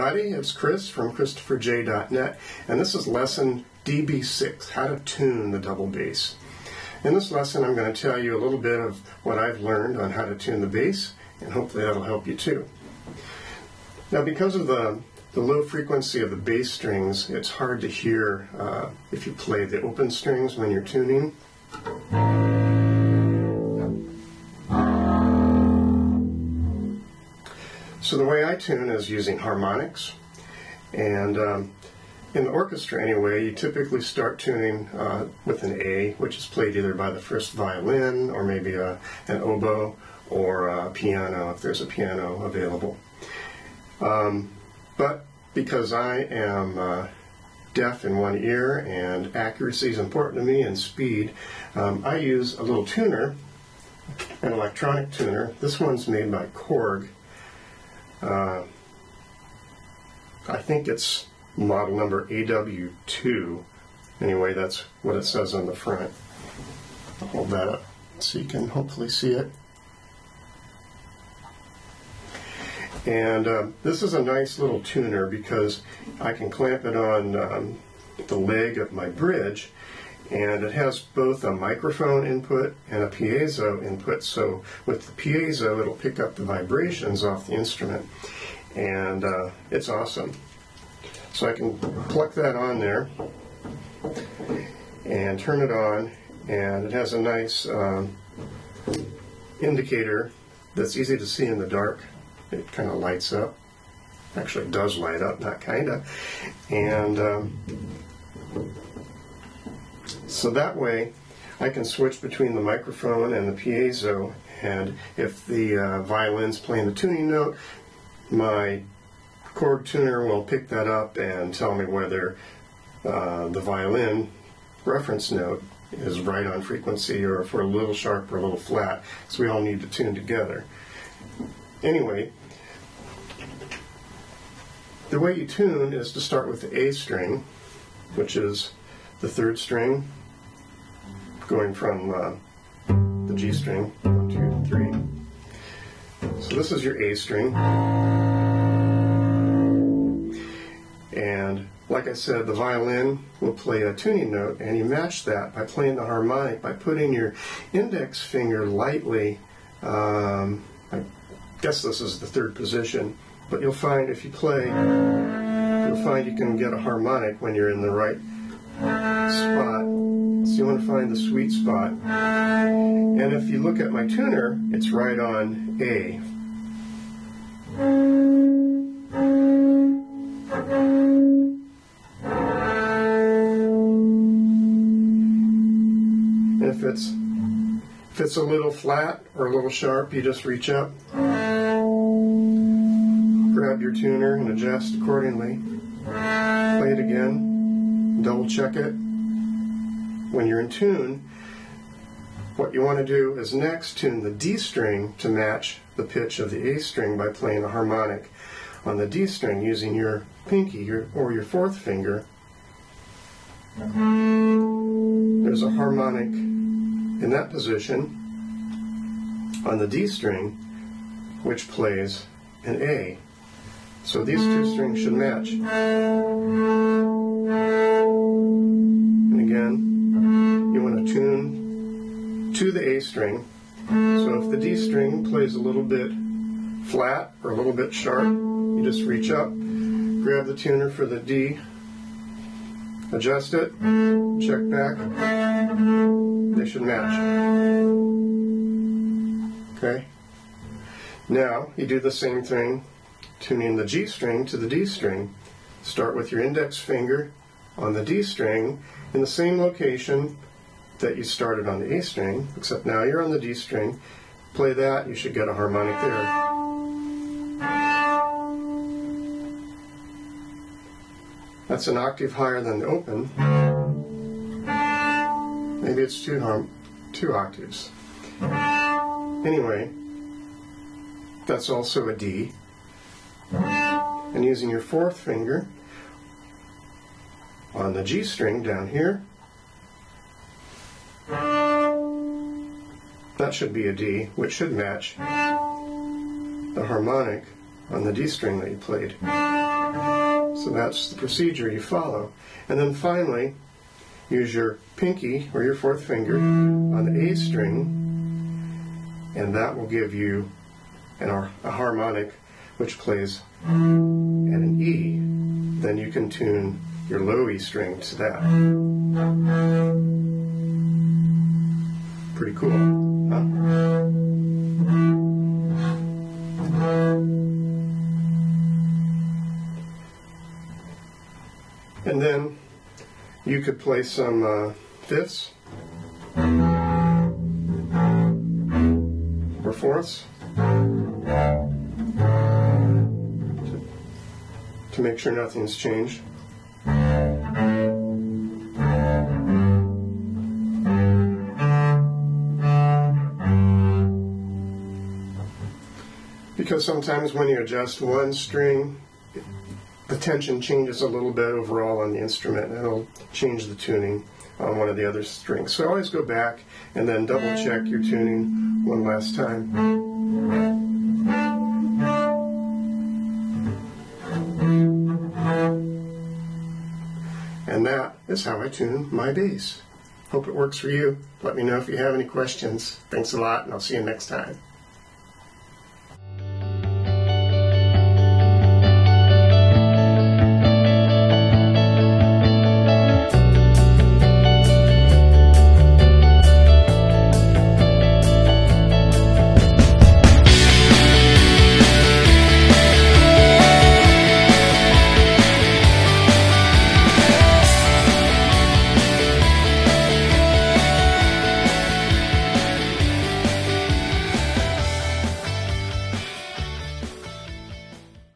everybody. It's Chris from ChristopherJ.net, and this is lesson DB6, how to tune the double bass. In this lesson, I'm going to tell you a little bit of what I've learned on how to tune the bass, and hopefully that'll help you too. Now, because of the, the low frequency of the bass strings, it's hard to hear uh, if you play the open strings when you're tuning. So the way I tune is using harmonics, and um, in the orchestra anyway, you typically start tuning uh, with an A, which is played either by the first violin or maybe a, an oboe or a piano if there's a piano available. Um, but because I am uh, deaf in one ear and accuracy is important to me and speed, um, I use a little tuner, an electronic tuner. This one's made by Korg uh, I think it's model number AW2. Anyway, that's what it says on the front. I'll hold that up so you can hopefully see it. And uh, this is a nice little tuner because I can clamp it on um, the leg of my bridge and it has both a microphone input and a piezo input. So with the piezo, it'll pick up the vibrations off the instrument, and uh, it's awesome. So I can pluck that on there and turn it on, and it has a nice um, indicator that's easy to see in the dark. It kind of lights up. Actually, does light up, not kind of. And um, so that way I can switch between the microphone and the piezo and if the uh, violin's playing the tuning note, my Korg tuner will pick that up and tell me whether uh, the violin reference note is right on frequency or if we're a little sharp or a little flat, because we all need to tune together. Anyway, the way you tune is to start with the A string, which is the third string, going from uh, the G string, one, two, three. So this is your A string. And like I said, the violin will play a tuning note, and you match that by playing the harmonic, by putting your index finger lightly, um, I guess this is the third position, but you'll find if you play, you'll find you can get a harmonic when you're in the right spot. You want to find the sweet spot. And if you look at my tuner, it's right on A. And if it's if it's a little flat or a little sharp, you just reach up, grab your tuner and adjust accordingly. Play it again, double check it, when you're in tune, what you want to do is next tune the D string to match the pitch of the A string by playing a harmonic on the D string using your pinky or your fourth finger. There's a harmonic in that position on the D string, which plays an A. So these two strings should match. To the A string. So if the D string plays a little bit flat or a little bit sharp, you just reach up, grab the tuner for the D, adjust it, check back, they should match. Okay? Now you do the same thing, tuning the G string to the D string. Start with your index finger on the D string in the same location that you started on the A string, except now you're on the D string. Play that, you should get a harmonic there. That's an octave higher than the open. Maybe it's two, harm two octaves. Anyway, that's also a D. And using your fourth finger on the G string down here, That should be a D, which should match the harmonic on the D string that you played. So that's the procedure you follow. And then finally, use your pinky or your fourth finger on the A string, and that will give you an, a harmonic which plays at an E. Then you can tune your low E string to that. Pretty cool? And then you could play some uh, fifths or fourths to, to make sure nothing's changed. Because sometimes when you adjust one string, the tension changes a little bit overall on the instrument and it'll change the tuning on one of the other strings. So always go back and then double check your tuning one last time. And that is how I tune my bass. Hope it works for you. Let me know if you have any questions. Thanks a lot, and I'll see you next time.